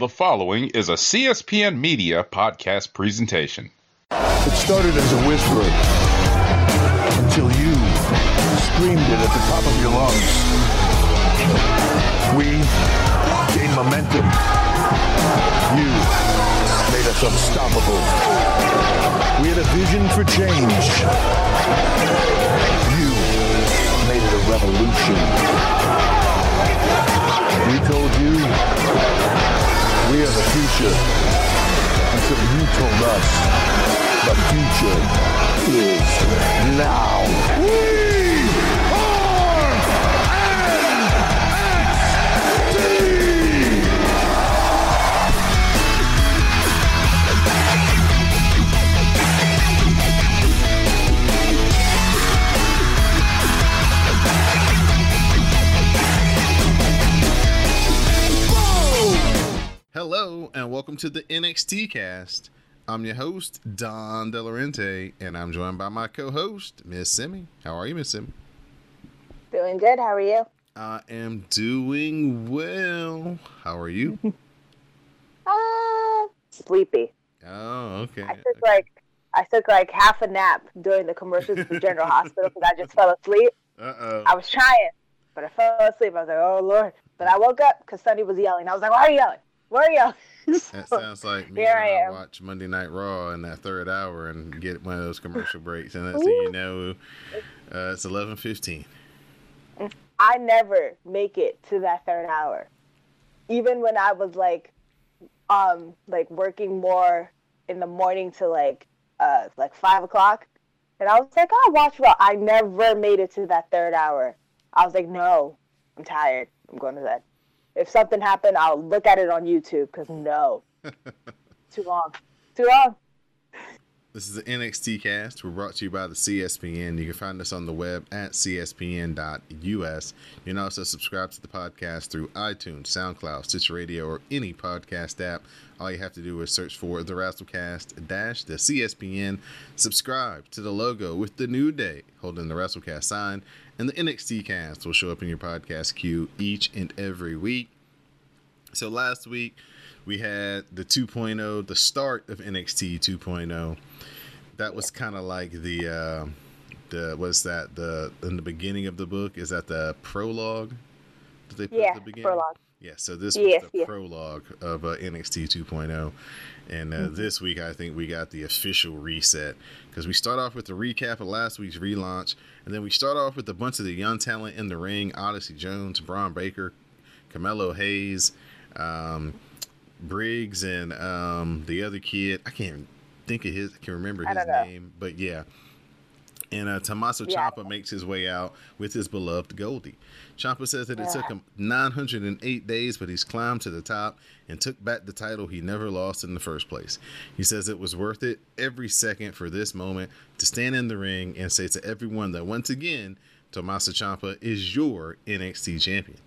The following is a CSPN Media podcast presentation. It started as a whisper until you screamed it at the top of your lungs. We gained momentum. You made us unstoppable. We had a vision for change. You made it a revolution. We told you we are the future until you told us the future is now. We welcome to the NXT cast. I'm your host, Don Delarente, and I'm joined by my co-host, Miss Simi. How are you, Miss Simi? Doing good. How are you? I am doing well. How are you? Uh, sleepy. oh, okay. I took like I took like half a nap during the commercials for General Hospital because I just fell asleep. Uh-oh. I was trying, but I fell asleep. I was like, oh lord. But I woke up because Sunny was yelling. I was like, why are you yelling? Why are you yelling? That sounds like me Here I I, am. watch Monday Night Raw in that third hour and get one of those commercial breaks, and that's you know, uh, it's eleven fifteen. I never make it to that third hour. Even when I was like um like working more in the morning to like uh like five o'clock. And I was like, I'll watch Raw. I never made it to that third hour. I was like, no, I'm tired. I'm going to bed. If something happened, I'll look at it on YouTube because hmm. no. Too long. Too long. This is the NXT cast. We're brought to you by the CSPN. You can find us on the web at cspn.us. You can also subscribe to the podcast through iTunes, SoundCloud, Stitcher Radio, or any podcast app. All you have to do is search for the WrestleCast dash the CSPN. Subscribe to the logo with the new day holding the WrestleCast sign, and the NXT cast will show up in your podcast queue each and every week. So last week we had the 2.0, the start of NXT 2.0. That was kind of like the uh, the what's that the in the beginning of the book is that the prologue that they put Yeah, at the beginning. prologue. Yeah, so this Yes, was the yes. prologue of uh, NXT 2.0, and uh, Mm-hmm. this week I think we got the official reset because we start off with the recap of last week's relaunch, and then we start off with a bunch of the young talent in the ring: Odyssey Jones, Braun Breaker, Carmelo Hayes, um, Briggs, and um, the other kid. I can't think of his. I can remember his name, but yeah. And uh, Tommaso Yeah. Ciampa makes his way out with his beloved Goldie. Ciampa says that it Yeah. took him 908 days, but he's climbed to the top and took back the title he never lost in the first place. He says it was worth it every second for this moment to stand in the ring and say to everyone that once again, Tommaso Ciampa is your NXT champion.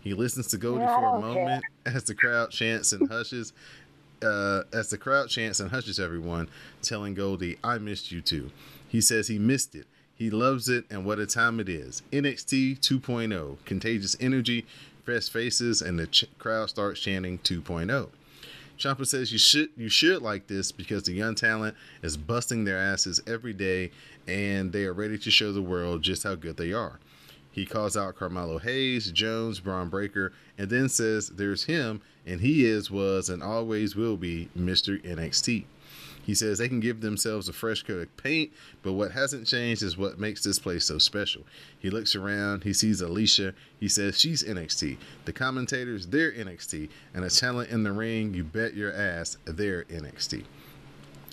He listens to Goldie Yeah, for a don't moment as the crowd chants and hushes. Uh, as the crowd chants and hushes everyone, telling Goldie, I missed you too. He says he missed it. He loves it, and what a time it is. NXT 2.0, contagious energy, fresh faces, and the ch- crowd starts chanting 2.0. Ciampa says you should you should like this because the young talent is busting their asses every day, and they are ready to show the world just how good they are. He calls out Carmelo Hayes, Jones, Braun Breaker, and then says there's him, and he is, was, and always will be Mr. NXT. He says they can give themselves a fresh coat of paint, but what hasn't changed is what makes this place so special. He looks around, he sees Alicia, he says she's NXT. The commentators, they're NXT, and a talent in the ring, you bet your ass, they're NXT.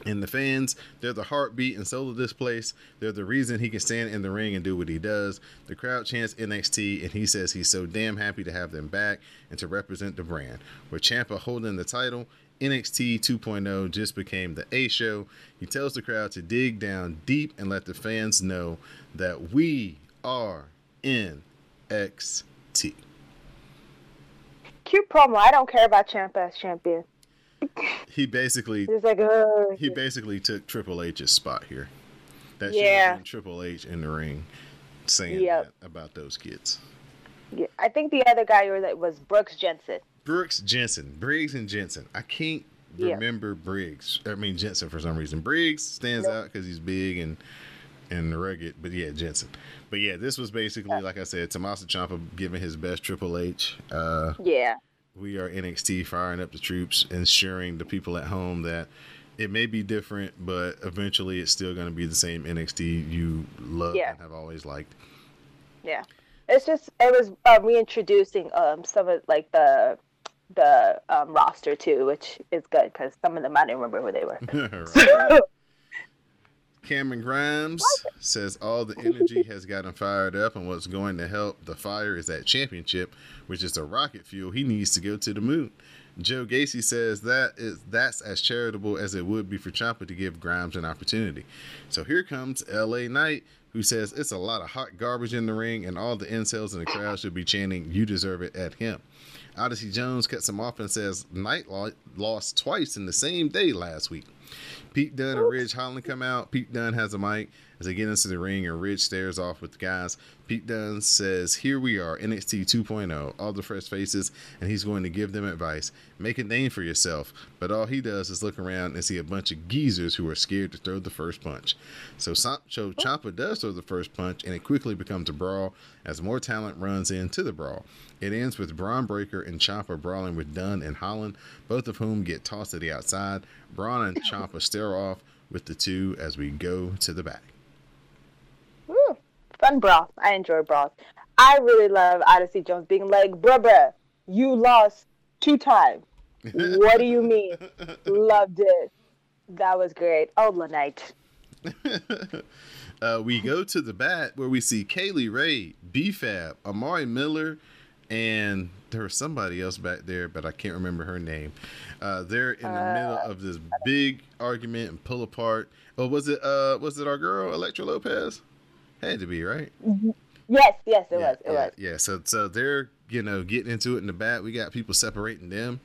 And the fans, they're the heartbeat and soul of this place. They're the reason he can stand in the ring and do what he does. The crowd chants NXT, and he says he's so damn happy to have them back and to represent the brand. With Ciampa holding the title, NXT 2.0 just became the A show. He tells the crowd to dig down deep and let the fans know that we are NXT. Cute promo. I don't care about Ciampa champion. He basically like, uh, he basically took Triple H's spot here. That should Yeah. have been Triple H in the ring saying Yep. that about those kids. yeah. I think the other guy was Brooks Jensen. Brooks Jensen, Briggs and Jensen. I can't Yeah. remember Briggs. I mean Jensen for some reason. Briggs stands Nope. out because he's big and and rugged. But yeah, Jensen. But yeah, this was basically like I said, Tommaso Ciampa giving his best Triple H. Uh, Yeah. we are NXT firing up the troops, ensuring the people at home that it may be different, but eventually it's still going to be the same NXT you love Yeah. and have always liked. Yeah. It's just it was um, reintroducing um some of like the the um, roster too, which is good because some of them I didn't remember who they were. Cameron Grimes says all the energy has gotten fired up, and what's going to help the fire is that championship, which is the rocket fuel he needs to go to the moon. Joe Gacy says that is that's as charitable as it would be for Ciampa to give Grimes an opportunity. So here comes L.A. Knight, who says it's a lot of hot garbage in the ring, and all the incels in the crowd should be chanting "You deserve it" at him. Odyssey Jones cuts him off and says Knight lost twice in the same day last week. Pete Dunne and Ridge Holland come out. Pete Dunne has a mic as they get into the ring, and Ridge stares off with the guys. Pete Dunne says, Here we are, NXT 2.0, oh, all the fresh faces, and he's going to give them advice. Make a name for yourself. But all he does is look around and see a bunch of geezers who are scared to throw the first punch. So Sancho Ciampa does throw the first punch, and it quickly becomes a brawl as more talent runs into the brawl. It ends with Braun Breaker and Ciampa brawling with Dunne and Holland, both of whom get tossed to the outside. Braun and Ciampa stare off with the two as we go to the back. Fun broth. I enjoy broth. I really love Odyssey Jones being like, bruh, bruh, you lost two times. what do you mean? Loved it. That was great. Oh, L.A. Knight. uh, we go to the bat where we see Kay Lee Ray, B-Fab, Amari Miller, and there was somebody else back there, but I can't remember her name. Uh, they're in the middle of this big argument and pull apart. Oh, was it uh was it our girl Elektra Lopez? Had to be right. Yes, yes, it yeah, was. It yeah, was. Yeah, so so they're you know getting into it in the back. We got people separating them.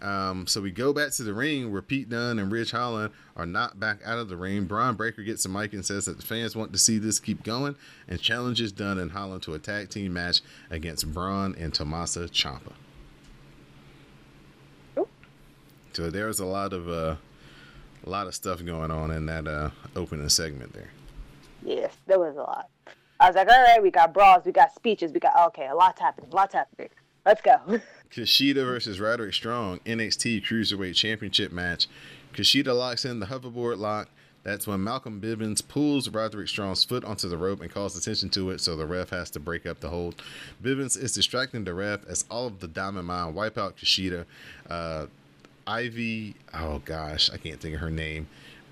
Um, so we go back to the ring where Pete Dunne and Ridge Holland are not back out of the ring. Braun Breaker gets the mic and says that the fans want to see this keep going and challenges Dunne and Holland to a tag team match against Braun and Tommaso Ciampa. Ooh. So there was a lot of uh, a lot of stuff going on in that uh, opening segment there. Yes, there was a lot. I was like, all right, we got brawls, we got speeches, we got okay, a lot's happening, a lots happening. Let's go. Kushida versus Roderick Strong NXT Cruiserweight Championship match. Kushida locks in the hoverboard lock. That's when Malcolm Bivens pulls Roderick Strong's foot onto the rope and calls attention to it, so the ref has to break up the hold. Bivens is distracting the ref as all of the Diamond Mine wipe out Kushida. Uh, Ivy, oh gosh, I can't think of her name.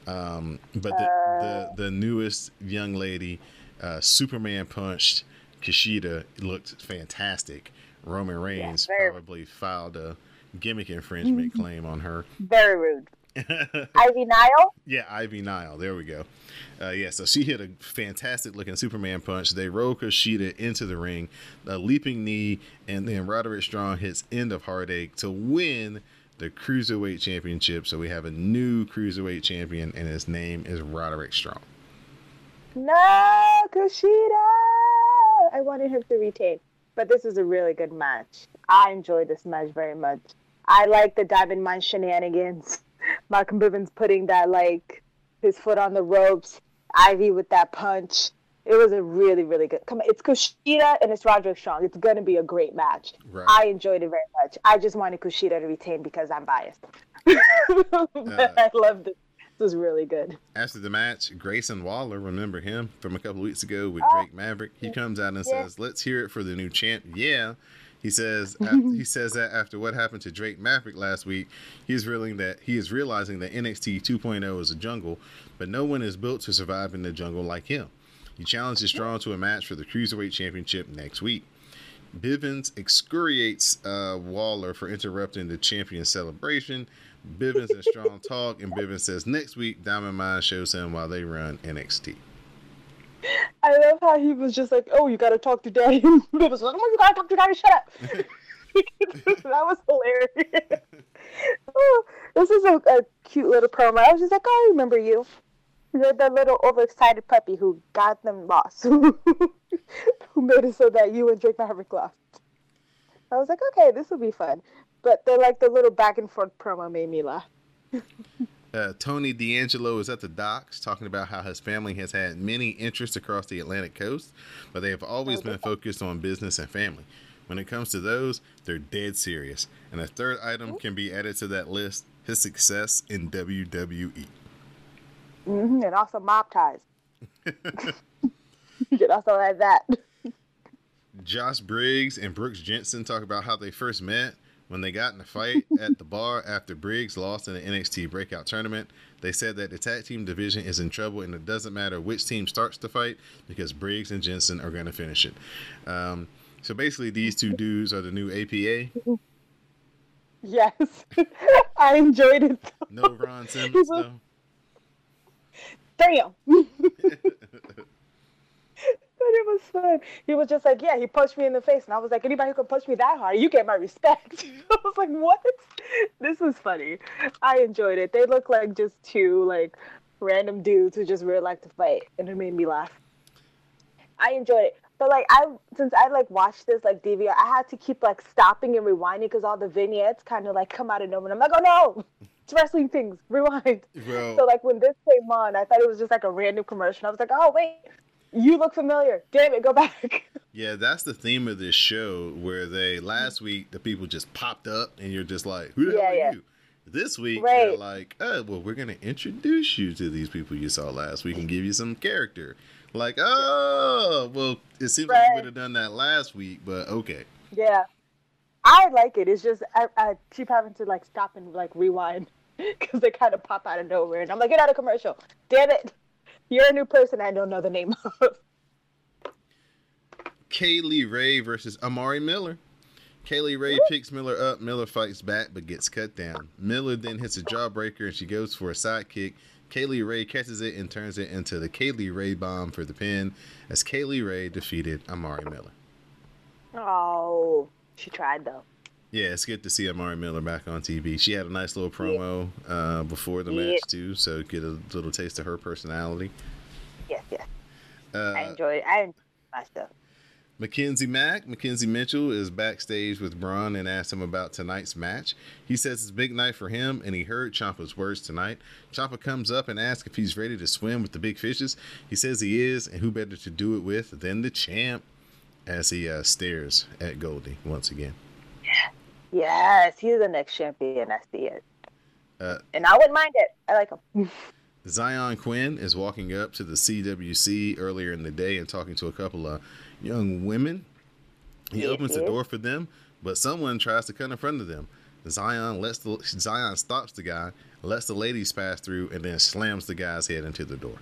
Um, but the, the the newest young lady, uh, Superman punched Kushida looked fantastic. Roman Reigns very- probably filed a gimmick infringement claim on her. Very rude. Ivy Nile? Yeah, Ivy Nile. There we go. Uh, yeah, so she hit a fantastic looking Superman punch. They roll Kushida into the ring, a leaping knee, and then Roderick Strong hits end of heartache to win the Cruiserweight Championship. So we have a new Cruiserweight champion, and his name is Roderick Strong. No, Kushida! I wanted him to retain. But this was a really good match. I enjoyed this match very much. I like the Diamond Mine shenanigans. Malcolm Bivens putting that, like, his foot on the ropes. Ivy with that punch. It was a really, really good. Come on, it's Kushida and it's Roderick Strong. It's gonna be a great match. Right. I enjoyed it very much. I just wanted Kushida to retain because I'm biased. but uh, I loved it. This was really good. After the match, Grayson Waller, remember him from a couple weeks ago with Oh. Drake Maverick? He comes out and Yeah. says, "Let's hear it for the new champ." Yeah, he says. after, he says that after what happened to Drake Maverick last week, he's realizing that he is realizing that NXT 2.0 is a jungle, but no one is built to survive in the jungle like him. He challenges Strong to a match for the Cruiserweight Championship next week. Bivens excoriates uh, Waller for interrupting the champion celebration. Bivens and Strong talk, and Bivens says next week Diamond Mine shows him while they run NXT. I love how he was just like, "Oh, you gotta talk to daddy." It was like, "Oh, you gotta talk to daddy." Shut up. that was hilarious. oh, this is a, a cute little promo. I was just like, "Oh, I remember you." You're the little overexcited puppy who got them lost, who made it so that you and Drake Maverick lost. I was like, okay, this will be fun. but they're like the little back and forth promo made me laugh. Uh, Tony D'Angelo is at the docks talking about how his family has had many interests across the Atlantic coast, but they have always been focused on business and family. When it comes to those, they're dead serious. And a third item can be added to that list his success in. WWE. Hmm And also mob ties. you can also add that. Josh Briggs and Brooks Jensen talk about how they first met when they got in a fight at the bar after Briggs lost in the NXT breakout tournament. They said that the tag team division is in trouble and it doesn't matter which team starts the fight because Briggs and Jensen are going to finish it. Um, so basically, these two dudes are the new APA. Yes. I enjoyed it. though. No Ron Simmons, though. Damn. but it was fun. He was just like, yeah, he punched me in the face. And I was like, anybody who can punch me that hard, you get my respect. I was like, what? This was funny. I enjoyed it. They look like just two like random dudes who just really like to fight. And it made me laugh. I enjoyed it. But like I since I like watched this like DVR, I had to keep like stopping and rewinding because all the vignettes kind of like come out of nowhere. And I'm like, oh no, it's wrestling things. Rewind. Well, So like when this came on, I thought it was just like a random commercial. I was like, oh wait, you look familiar. Damn it, go back. yeah, that's the theme of this show where they last week the people just popped up and you're just like, who the Yeah, hell are yeah. you? This week they're like, oh, well, we're gonna introduce you to these people you saw last week and give you some character. Like, oh, well, it seems like you Right. would have done that last week, but okay. yeah, I like it. It's just I, I keep having to like stop and like rewind because they kind of pop out of nowhere, and I'm like, get out of commercial. Damn it, you're a new person I don't know the name of. Kay Lee Ray versus Amari Miller. Kay Lee Ray picks Miller up. Miller fights back but gets cut down. Miller then hits a jawbreaker and she goes for a side kick. Kay Lee Ray catches it and turns it into the Kay Lee Ray bomb for the pin as Kay Lee Ray defeated Amari Miller. Oh, she tried though. Yeah, it's good to see Amari Miller back on TV. She had a nice little promo uh, before the Yeah. match too, so get a little taste of her personality. Yes, yes. I Uh, enjoyed. I enjoyed myself. Mackenzie Mack, Mackenzie Mitchell is backstage with Braun and asked him about tonight's match. He says it's a big night for him and he heard Ciampa's words tonight. Ciampa comes up and asks if he's ready to swim with the big fishes. He says he is, and who better to do it with than the champ as he uh, stares at Goldie once again. Yes, he's the next champion. I see it, Uh, and I wouldn't mind it. I like him. Zion Quinn is walking up to the CWC earlier in the day and talking to a couple of young women. He Yes, opens the door for them, but someone tries to cut in front of them. Zion lets the Zion stops the guy, lets the ladies pass through, and then slams the guy's head into the door.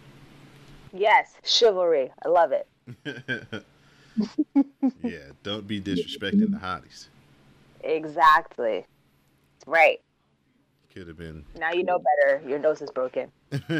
Yes, chivalry. I love it. yeah, don't be disrespecting the hotties. Exactly. Right. Could have been Now you know better. Your nose is broken.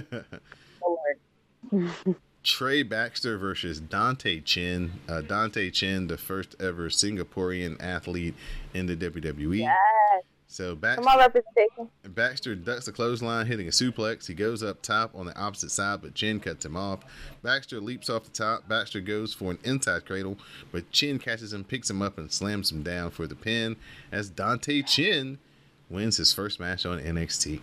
Lord. Trey Baxter versus Dante Chen. Uh, Dante Chen, the first ever Singaporean athlete in the WWE. Yes. So Baxter, representation. Baxter ducks the clothesline, hitting a suplex. He goes up top on the opposite side, but Chen cuts him off. Baxter leaps off the top. Baxter goes for an inside cradle, but Chen catches him, picks him up, and slams him down for the pin as Dante Chen wins his first match on NXT.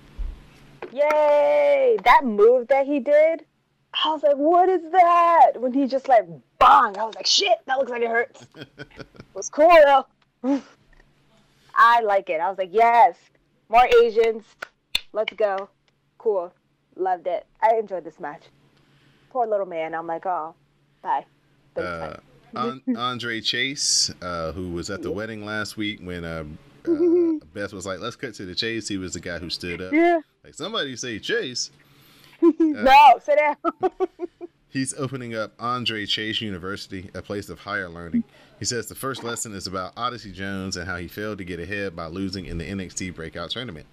Yay! That move that he did, I was like, what is that? When he just like bang, I was like, shit, that looks like it hurts. it was cool though. I like it. I was like, yes, more Asians. Let's go. Cool. Loved it. I enjoyed this match. Poor little man. I'm like, oh, bye. Uh. An- Andre Chase, uh, who was at the wedding last week when uh, uh, Beth was like, let's cut to the chase. He was the guy who stood up. yeah. Like, somebody say Chase. no, sit down. He's opening up Andre Chase University, a place of higher learning. He says the first lesson is about Odyssey Jones and how he failed to get ahead by losing in the NXT breakout tournament.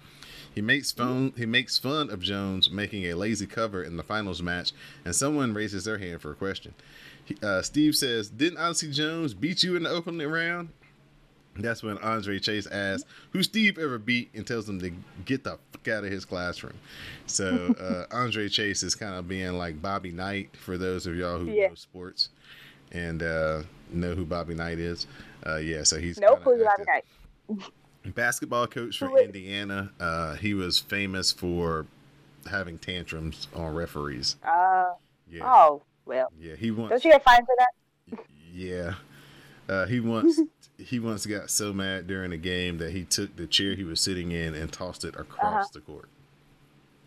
He makes fun he makes fun of Jones making a lazy cover in the finals match, and someone raises their hand for a question. He, uh, Steve says, "Didn't Odyssey Jones beat you in the opening round?" That's when Andre Chase asks who Steve ever beat and tells him to get the fuck out of his classroom. So uh, Andre Chase is kind of being like Bobby Knight for those of y'all who Yeah. know sports and uh, know who Bobby Knight is. Uh, yeah, so he's Nope, kinda Bobby Knight? basketball coach for Wait. Indiana. Uh, he was famous for having tantrums on referees. Uh, Yeah, oh well. yeah. He once, Don't you get fined for that? yeah, uh, he once he once got so mad during a game that he took the chair he was sitting in and tossed it across Uh-huh. the court.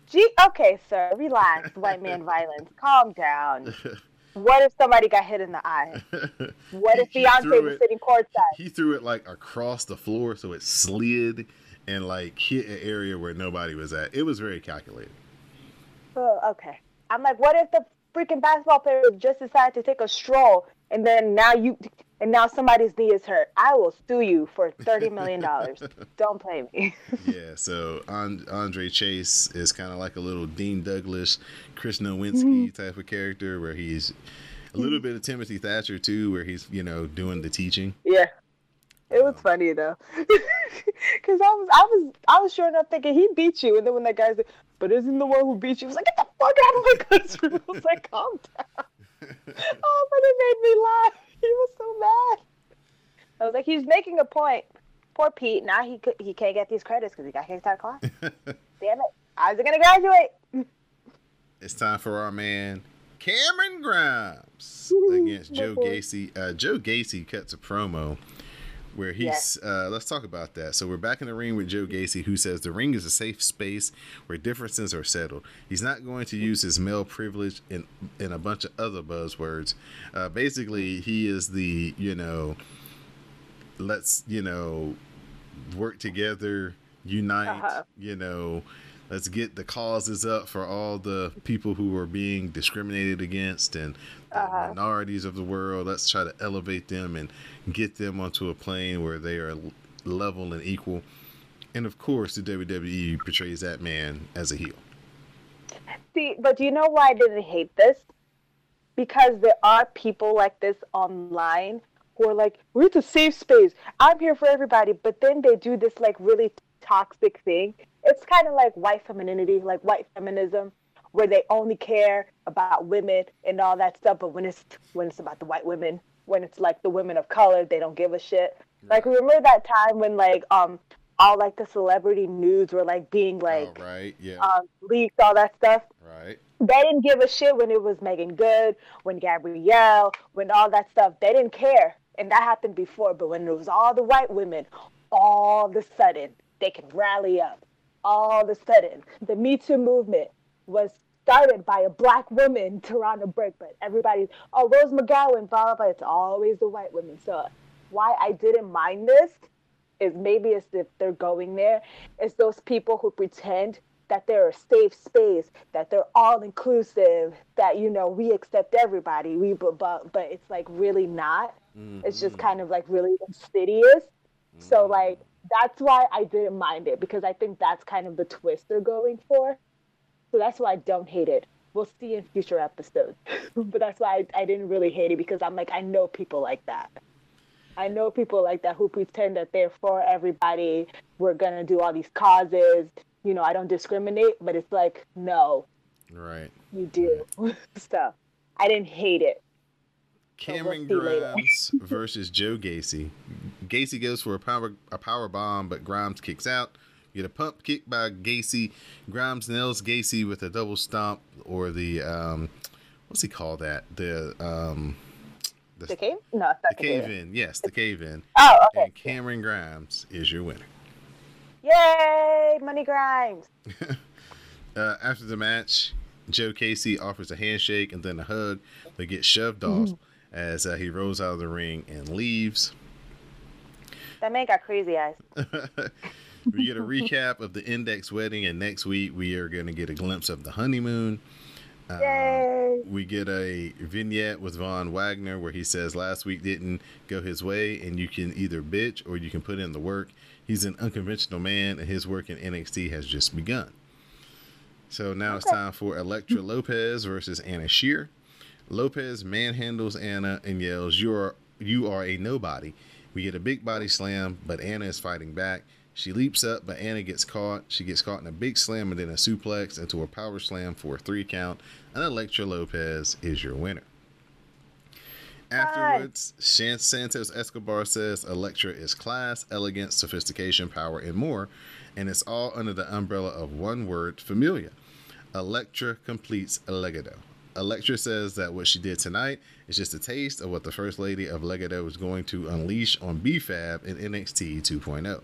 Gee, okay, sir, relax. White man violence. Calm down. What if somebody got hit in the eye? What if Beyonce was it- sitting courtside? He threw it like across the floor, so it slid and like hit an area where nobody was at. It was very calculated. Oh, okay. I'm like, what if the freaking basketball player just decided to take a stroll and then now you and now somebody's knee is hurt? I will sue you for thirty million dollars. Don't play me. yeah, so An- Andre Chase is kind of like a little Dean Douglas, Chris Nowinski mm-hmm. type of character, where he's a little mm-hmm. bit of Timothy Thatcher too, where he's you know doing the teaching. yeah. It was um, funny though, because I was, I was, I was sure enough thinking he beat you, and then when that guy said, "But isn't the one who beat you?" I was like, "Get the fuck out of my classroom!" I was like, "Calm down." oh, but it made me laugh. He was so mad. I was like, he's making a point. Poor Pete. Now he could, he can't get these credits because he got kicked out of class. Damn it! I was gonna graduate. It's time for our man Cameron Grimes against Joe. Gacy. Uh, Joe Gacy cuts a promo where he's. Yes. Uh, let's talk about that. So we're back in the ring with Joe Gacy, who says the ring is a safe space where differences are settled. He's not going to use his male privilege and and a bunch of other buzzwords. Uh, basically, he is the you know, let's you know, work together, unite. Uh-huh. You know. Let's get the causes up for all the people who are being discriminated against and the Uh-huh. minorities of the world. Let's try to elevate them and get them onto a plane where they are level and equal. And of course, the WWE portrays that man as a heel. See, but do you know why I didn't hate this? Because there are people like this online who are like, "We're the safe space. I'm here for everybody," but then they do this like really toxic thing. It's kind of like white femininity, like white feminism, where they only care about women and all that stuff. But when it's when it's about the white women, when it's like the women of color, they don't give a shit. Like remember that time when like um all like the celebrity news were like being like all right, yeah, um leaked, all that stuff right, they didn't give a shit when it was Meagan Good, when Gabrielle, when all that stuff. They didn't care. And that happened before. But when it was all the white women, all of a sudden they can rally up. All of a sudden, the Me Too movement was started by a black woman, Tarana Burke, but everybody's, oh, Rose McGowan, blah, blah, blah. It's always the white women. So why I didn't mind this is maybe it's if they're going there, it's those people who pretend that they're a safe space, that they're all inclusive, that you know we accept everybody. We but but, but it's like really not. It's just mm-hmm. kind of like really insidious. So like that's why I didn't mind it because I think that's kind of the twist they're going for. So that's why I don't hate it. We'll see in future episodes. but that's why I, I didn't really hate it because I'm like I know people like that. I know people like that who pretend that they're for everybody. We're gonna do all these causes. You know, I don't discriminate, but it's like, no, right. you do. so I didn't hate it. Cameron we'll. Grimes versus Joe Gacy. Gacy goes for a power a power bomb, but Grimes kicks out. You get a pump kick by Gacy. Grimes nails Gacy with a double stomp or the um, what's he call that? The um, the, The cave? No, it's not the cave cave. in. Yes, the cave in. Oh, okay. And Cameron Grimes is your winner. Yay, Money Grimes. Uh, after the match, Joe Gacy offers a handshake and then a hug, but gets shoved off as uh, he rolls out of the ring and leaves. That man got crazy eyes. we get a recap of the index wedding, and next week we are going to get a glimpse of the honeymoon. Uh, Yay. we get a vignette with Von Wagner where he says last week didn't go his way, and you can either bitch or you can put in the work. He's an unconventional man, and his work in NXT has just begun. So now it's time for Elektra Lopez versus Anna Shear. Lopez manhandles Anna and yells, "You are you are a nobody." We get a big body slam, but Anna is fighting back. She leaps up, but Anna gets caught. She gets caught in a big slam and then a suplex into a power slam for a three count. And Elektra Lopez is your winner. Afterwards, Shan- Santos Escobar says Elektra is class, elegance, sophistication, power, and more, and it's all under the umbrella of one word, familia. Elektra completes a Elektra says that what she did tonight is just a taste of what the First Lady of Legado is going to unleash on BFAB in NXT 2.0.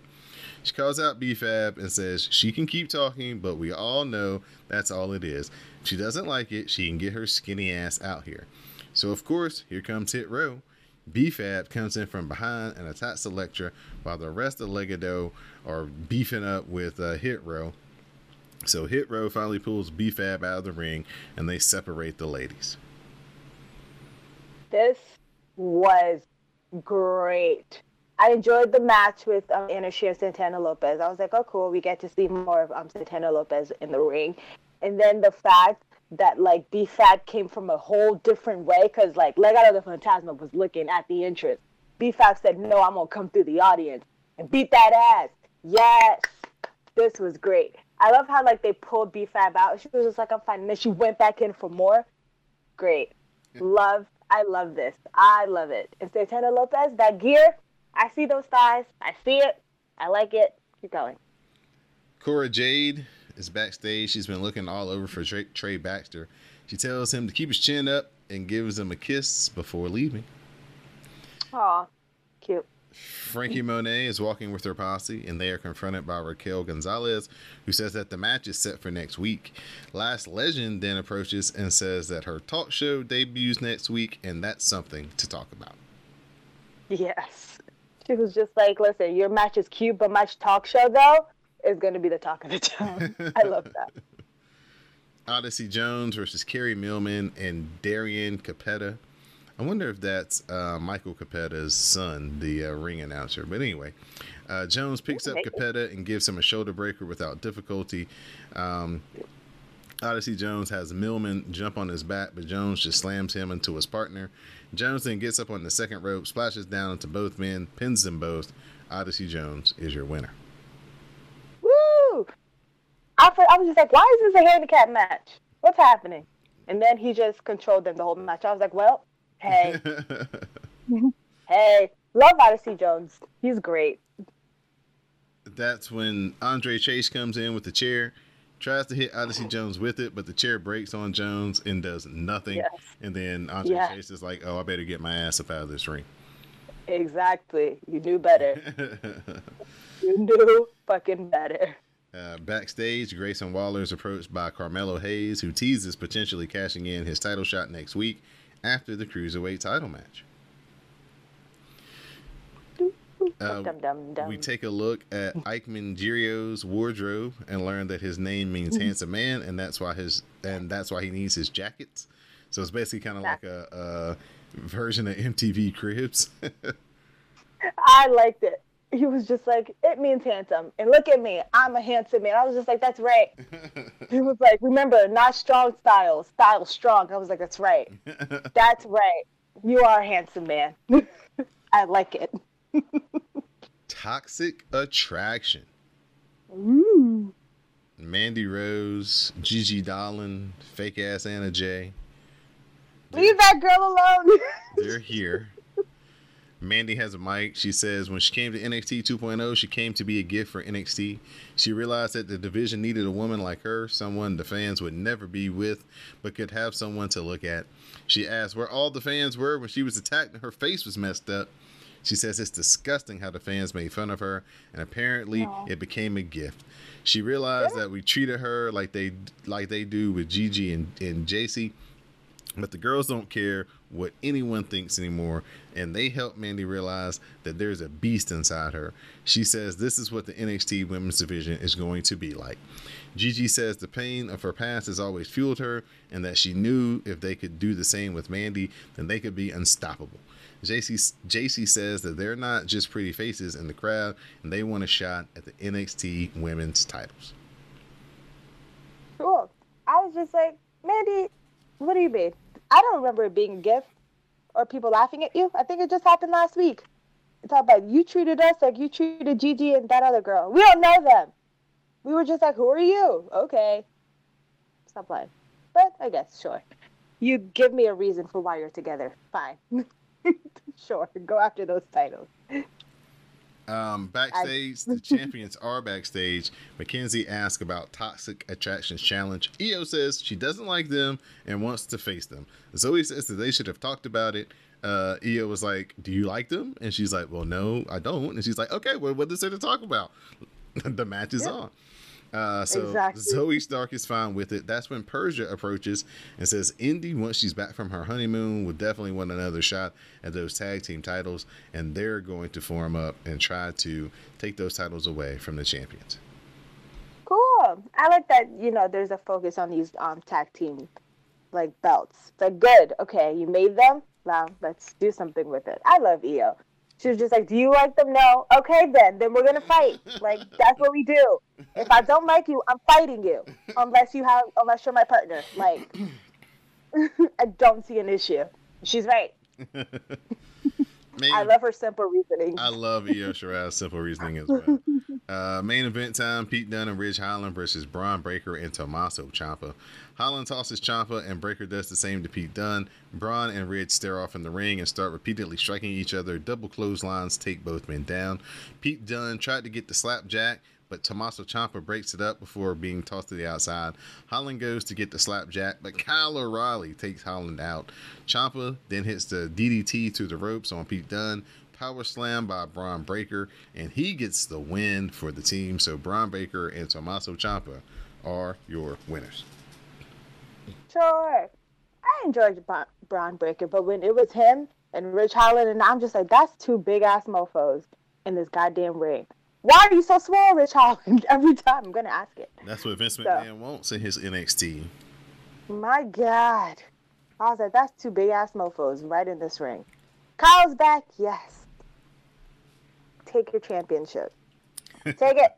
She calls out BFAB and says she can keep talking, but we all know that's all it is. If she doesn't like it, she can get her skinny ass out here. So, of course, here comes Hit Row. BFAB comes in from behind and attacks Elektra while the rest of Legado are beefing up with uh, Hit Row. So Hit Row finally pulls BFAB out of the ring and they separate the ladies. This was great. I enjoyed the match with um, Anashi and Santana Lopez. I was like, oh, cool. We get to see more of um, Santana Lopez in the ring. And then the fact that, like, BFAB came from a whole different way because, like, Legado del Fantasma was looking at the entrance. BFAB said, no, I'm going to come through the audience and beat that ass. Yes. This was great. I love how, like, they pulled BFAB out. She was just like, I'm fine. And then she went back in for more. Great. Love. I love this. I love it. And Santana Lopez, that gear, I see those thighs. I see it. I like it. Keep going. Cora Jade is backstage. She's been looking all over for Trey, Trey Baxter. She tells him to keep his chin up and gives him a kiss before leaving. Aw, cute. Franky Monet is walking with her posse, and they are confronted by Raquel Gonzalez, who says that the match is set for next week. Lash Legend then approaches and says that her talk show debuts next week, and that's something to talk about. Yes. She was just like, listen, your match is cute, but my talk show, though, is going to be the talk of the town. I love that. Odyssey Jones versus Kerry Millman and Darian Capetta. I wonder if that's uh, Michael Capetta's son, the uh, ring announcer. But anyway, uh, Jones picks up Capetta and gives him a shoulder breaker without difficulty. Um, Odyssey Jones has Millman jump on his back, but Jones just slams him into his partner. Jones then gets up on the second rope, splashes down into both men, pins them both. Odyssey Jones is your winner. Woo! I, I was just like, why is this a handicap match? What's happening? And then he just controlled them the whole match. I was like, well, hey, hey, love Odyssey Jones. He's great. That's when Andre Chase comes in with the chair, tries to hit Odyssey Jones with it, but the chair breaks on Jones and does nothing. Yes. And then Andre Yes. Chase is like, "Oh, I better get my ass up out of this ring." Exactly. You knew better. You knew fucking better. Uh, backstage, Grayson Waller is approached by Carmelo Hayes, who teases potentially cashing in his title shot next week after the cruiserweight title match. Uh, dum, dum, dum. we take a look at Ikemen Jiro's wardrobe and learn that his name means handsome man, and that's why his and that's why he needs his jackets. So it's basically kind of like a, a version of MTV Cribs. I liked it. He was just like, it means handsome. And look at me, I'm a handsome man. I was just like, that's right. he was like, remember, not strong style, style strong. I was like, that's right. That's right. You are a handsome man. I like it. Toxic attraction. Ooh. Mandy Rose, Gigi Dolin, fake ass Anna J. Leave that girl alone. They're here. Mandy has a mic. She says when she came to NXT 2.0, she came to be a gift for NXT. She realized that the division needed a woman like her, someone the fans would never be with, but could have someone to look at. She asked where all the fans were when she was attacked and her face was messed up. She says it's disgusting how the fans made fun of her, and apparently Aw. it became a gift. She realized that we treated her like they like they do with Gigi and, and Jacy, but the girls don't care what anyone thinks anymore, and they help Mandy realize that there's a beast inside her. She says this is what the NXT women's division is going to be like. Gigi says the pain of her past has always fueled her, and that she knew if they could do the same with Mandy, then they could be unstoppable. Jacy, Jacy says that they're not just pretty faces in the crowd, and they want a shot at the NXT women's titles. cool. I was just like, Mandy, what do you mean? I don't remember it being a gift or people laughing at you. I think it just happened last week. It's all about you treated us like you treated Gigi and that other girl. We don't know them. We were just like, who are you? Okay. Stop playing. But I guess, sure. You give me a reason for why you're together. Fine. sure, go after those titles. Um, backstage, the champions are backstage. Mackenzie asks about Toxic Attractions Challenge. Io says she doesn't like them and wants to face them. Zoey says that they should have talked about it. Uh, Io was like, "Do you like them?" And she's like, "Well, no, I don't." And she's like, "Okay, well, what is there to talk about? the match is Yeah. on." Uh, so Exactly. Zoey Stark is fine with it. That's when Persia approaches and says, Indi, once she's back from her honeymoon, will definitely want another shot at those tag team titles, and they're going to form up and try to take those titles away from the champions. Cool. I like that. You know, there's a focus on these um tag team like belts. It's like good. Okay, you made them. Now let's do something with it. I love Io. She was just like, "Do you like them? No. Okay, then. Then we're gonna fight. Like that's what we do. If I don't like you, I'm fighting you. Unless you have, unless you're my partner. Like, I don't see an issue. She's right. Main, I love her simple reasoning. I love Io Shirai's simple reasoning as well. Uh, main event time: Pete Dunne and Ridge Holland versus Braun Breaker and Tommaso Ciampa. Holland tosses Ciampa, and Breaker does the same to Pete Dunne. Braun and Ridge stare off in the ring and start repeatedly striking each other. Double clotheslines take both men down. Pete Dunne tried to get the slapjack, but Tommaso Ciampa breaks it up before being tossed to the outside. Holland goes to get the slapjack, but Kyle O'Reilly takes Holland out. Ciampa then hits the DDT to the ropes on Pete Dunne. Power slam by Braun Breaker, and he gets the win for the team. So Braun Breaker and Tommaso Ciampa are your winners. Sure. I enjoyed Bra- Braun Breaker, but when it was him and Ridge Holland, and I'm just like, that's two big ass mofos in this goddamn ring. Why are you so small, Ridge Holland? Every time I'm gonna ask it. That's what Vince McMahon wants in his NXT. My God. I was like, that's two big ass mofos right in this ring. Kyle's back, yes. Take your championship. Take it.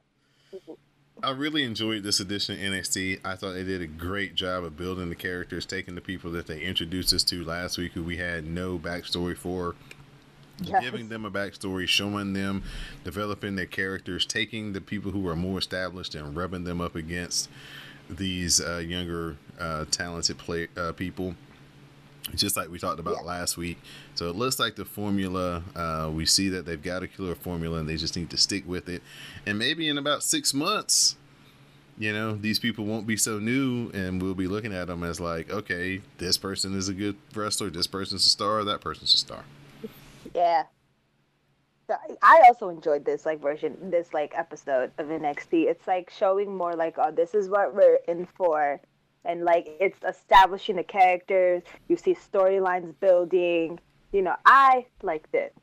I really enjoyed this edition of NXT. I thought they did a great job of building the characters, taking the people that they introduced us to last week who we had no backstory for, Yes. giving them a backstory, showing them, developing their characters, taking the people who are more established and rubbing them up against these uh, younger, uh, talented play uh, people. Just like we talked about Yeah. last week. So it looks like the formula, uh, we see that they've got a killer formula and they just need to stick with it. And maybe in about six months, you know, these people won't be so new and we'll be looking at them as like, okay, this person is a good wrestler, this person's a star, that person's a star. Yeah. So I also enjoyed this like version, this like episode of NXT. It's like showing more like, oh, this is what we're in for, and like it's establishing the characters. You see storylines building. You know, I liked it.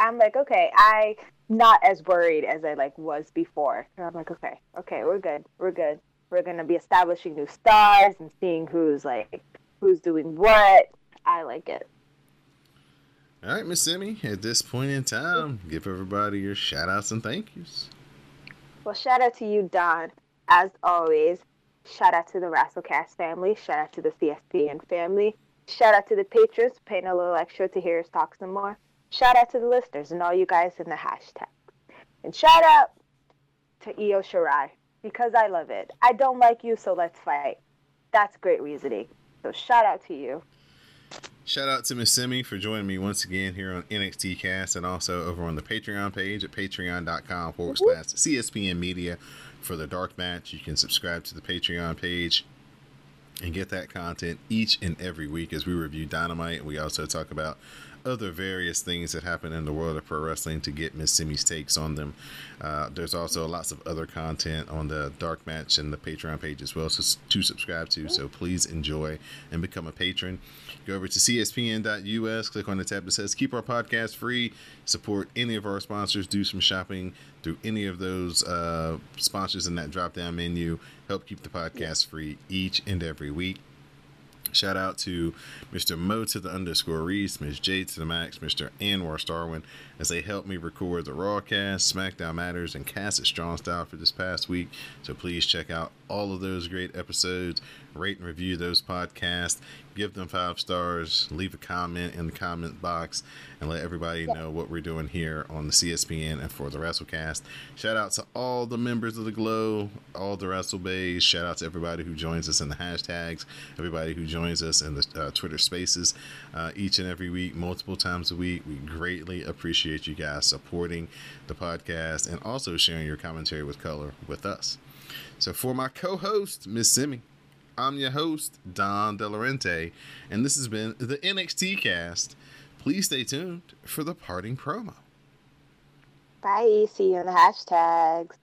I'm like, okay, I not as worried as I like was before. And I'm like, okay, okay, we're good, we're good. We're gonna be establishing new stars and seeing who's like who's doing what. I like it. All right, Miss Simi, at this point in time, give everybody your shout outs and thank yous. Well, shout out to you, Don. As always, shout out to the Rasslecast family. Shout out to the CSPN family. Shout out to the patrons paying a little extra to hear us talk some more. Shout out to the listeners and all you guys in the hashtag. And shout out to Io Shirai because I love it. I don't like you, so let's fight. That's great reasoning. So shout out to you. Shout out to Miss Simi for joining me once again here on NXT Cast and also over on the Patreon page at patreon.com forward slash CSPN Media for the Dark Match. You can subscribe to the Patreon page and get that content each and every week as we review Dynamite. We also talk about other various things that happen in the world of pro wrestling to get Miss Simi's takes on them. Uh, there's also lots of other content on the Dark Match and the Patreon page as well so, to subscribe to. So please enjoy and become a patron. Go over to cspn.us, click on the tab that says Keep Our Podcast Free, support any of our sponsors, do some shopping through any of those uh, sponsors in that drop down menu. Help keep the podcast free each and every week. Shout out to Mr. Mo to the underscore Reese, Miss J to the Max, Mr. Anwar Starwin, as they helped me record the Rawcast, SmackDown Matters, and Cast at Strong Style for this past week. So please check out all of those great episodes, rate and review those podcasts, give them five stars, leave a comment in the comment box, and let everybody know what we're doing here on the CSPN and for the WrestleCast. Shout out to all the members of the Glow, all the Wrestle Bays. Shout out to everybody who joins us in the hashtags, everybody who joins joins us in the uh, Twitter Spaces uh, each and every week, multiple times a week. We greatly appreciate you guys supporting the podcast and also sharing your commentary with color with us. So for my co-host, Miss Simi, I'm your host, Don Delarente, and this has been the NXT cast. Please stay tuned for the parting promo. Bye. See you on the hashtags.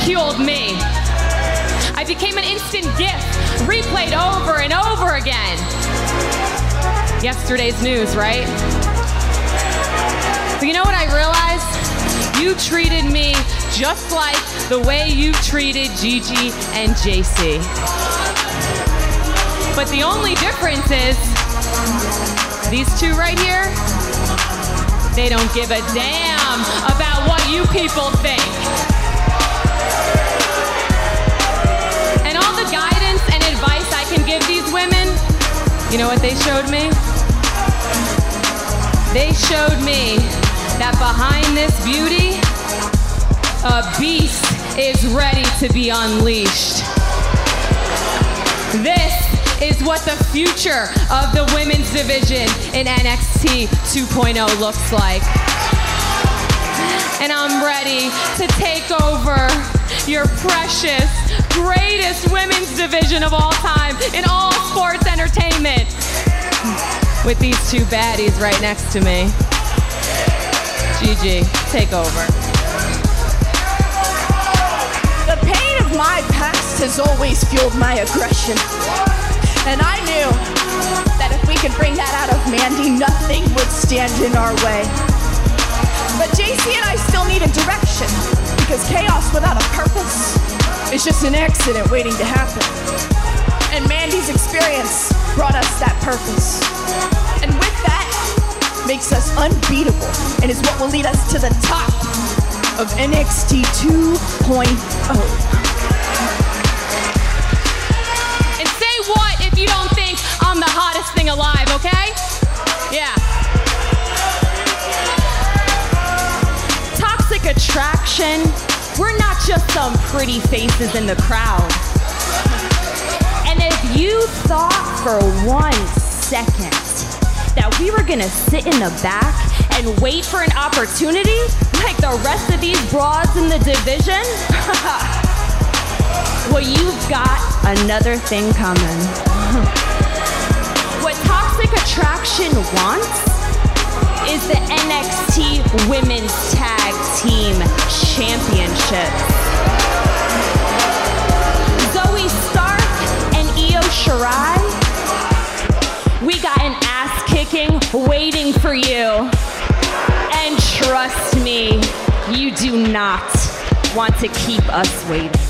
Ridiculed me. I became an instant gift, replayed over and over again. Yesterday's news, right? But you know what I realized? You treated me just like the way you treated Gigi and Jacy. But the only difference is these two right here, they don't give a damn about what you people think. Give these women, you know what they showed me? They showed me that behind this beauty, a beast is ready to be unleashed. This is what the future of the women's division in NXT 2.0 looks like. And I'm ready to take over your precious, greatest women's division of all time in all sports entertainment. With these two baddies right next to me. Gigi, take over. The pain of my past has always fueled my aggression. And I knew that if we could bring that out of Mandy, nothing would stand in our way. But Jacy and I still needed direction because chaos without a purpose is just an accident waiting to happen. And Mandy's experience brought us that purpose. And with that, makes us unbeatable and is what will lead us to the top of NXT 2.0. And say what if you don't think I'm the hottest thing alive, okay? Yeah. Toxic attraction. We're not just some pretty faces in the crowd. And if you thought for one second that we were gonna sit in the back and wait for an opportunity like the rest of these broads in the division, well, you've got another thing coming. what Toxic Attraction wants is the NXT Women's Tag Team Championship. Zoey Stark and Io Shirai, we got an ass kicking waiting for you. And trust me, you do not want to keep us waiting.